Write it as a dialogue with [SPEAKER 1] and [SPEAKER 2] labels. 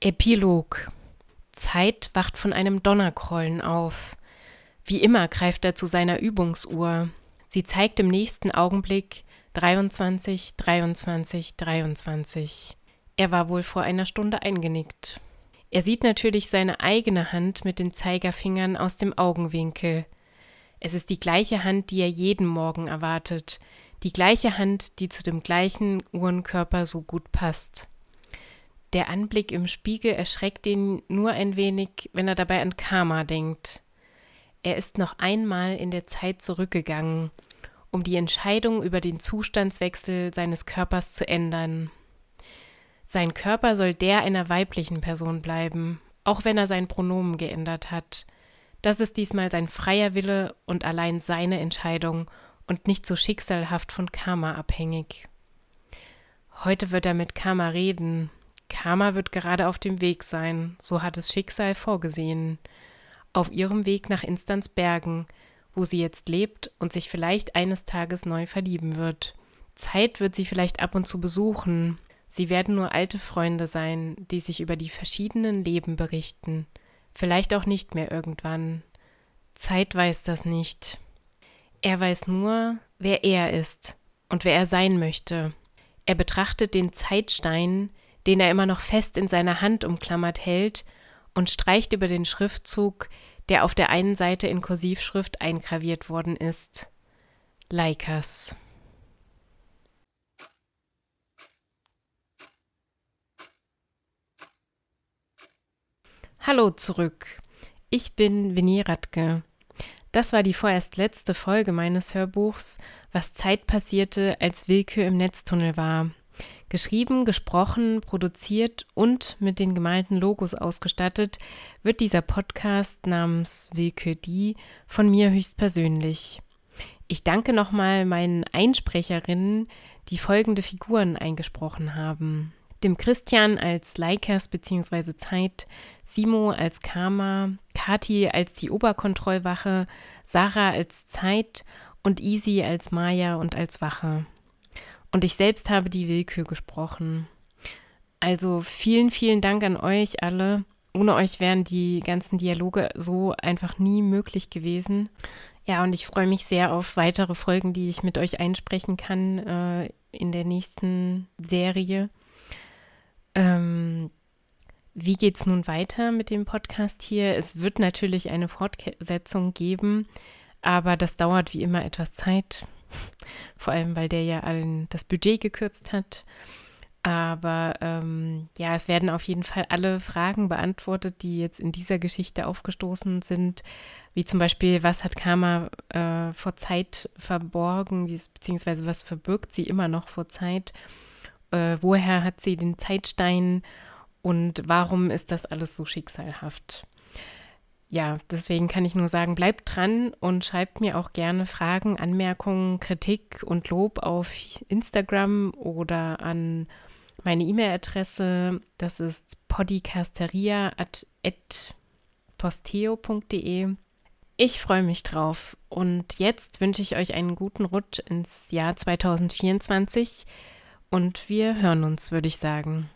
[SPEAKER 1] Epilog Zeit wacht von einem Donnerkrollen auf. Wie immer greift er zu seiner Übungsuhr. Sie zeigt im nächsten Augenblick 23, 23, 23. Er war wohl vor einer Stunde eingenickt. Er sieht natürlich seine eigene Hand mit den Zeigerfingern aus dem Augenwinkel. Es ist die gleiche Hand, die er jeden Morgen erwartet, die gleiche Hand, die zu dem gleichen Uhrenkörper so gut passt. Der Anblick im Spiegel erschreckt ihn nur ein wenig, wenn er dabei an Karma denkt. Er ist noch einmal in der Zeit zurückgegangen, um die Entscheidung über den Zustandswechsel seines Körpers zu ändern. Sein Körper soll der einer weiblichen Person bleiben, auch wenn er sein Pronomen geändert hat. Das ist diesmal sein freier Wille und allein seine Entscheidung und nicht so schicksalhaft von Karma abhängig. Heute wird er mit Karma reden, Karma wird gerade auf dem Weg sein, so hat es Schicksal vorgesehen, auf ihrem Weg nach Instanzbergen, wo sie jetzt lebt und sich vielleicht eines Tages neu verlieben wird. Zeit wird sie vielleicht ab und zu besuchen. Sie werden nur alte Freunde sein, die sich über die verschiedenen Leben berichten. Vielleicht auch nicht mehr irgendwann. Zeit weiß das nicht. Er weiß nur, wer er ist und wer er sein möchte. Er betrachtet den Zeitstein, den er immer noch fest in seiner Hand umklammert hält, und streicht über den Schriftzug, der auf der einen Seite in Kursivschrift eingraviert worden ist. Leikas. Hallo zurück. Ich bin Vinnie Radke. Das war die vorerst letzte Folge meines Hörbuchs, was Zeit passierte, als Willkür im Netztunnel war. Geschrieben, gesprochen, produziert und mit den gemalten Logos ausgestattet wird dieser Podcast namens Willkür die von mir höchstpersönlich. Ich danke nochmal meinen Einsprecherinnen, die folgende Figuren eingesprochen haben. Dem Christian als Leikers bzw. Zeit, Simo als Karma, Kati als die Oberkontrollwache, Sarah als Zeit und Easy als Maya und als Wache. Und ich selbst habe die Willkür gesprochen. Also vielen, vielen Dank an euch alle. Ohne euch wären die ganzen Dialoge so einfach nie möglich gewesen. Ja, und ich freue mich sehr auf weitere Folgen, die ich mit euch einsprechen kann äh, in der nächsten Serie. Ähm, wie geht es nun weiter mit dem Podcast hier? Es wird natürlich eine Fortsetzung geben, aber das dauert wie immer etwas Zeit. Vor allem, weil der ja allen das Budget gekürzt hat. Aber ähm, ja, es werden auf jeden Fall alle Fragen beantwortet, die jetzt in dieser Geschichte aufgestoßen sind, wie zum Beispiel, was hat Karma äh, vor Zeit verborgen, beziehungsweise was verbirgt sie immer noch vor Zeit, äh, woher hat sie den Zeitstein? Und warum ist das alles so schicksalhaft ja, deswegen kann ich nur sagen, bleibt dran und schreibt mir auch gerne Fragen, Anmerkungen, Kritik und Lob auf Instagram oder an meine E-Mail-Adresse. Das ist podcasteria.posteo.de. Ich freue mich drauf und jetzt wünsche ich euch einen guten Rutsch ins Jahr 2024 und wir hören uns, würde ich sagen.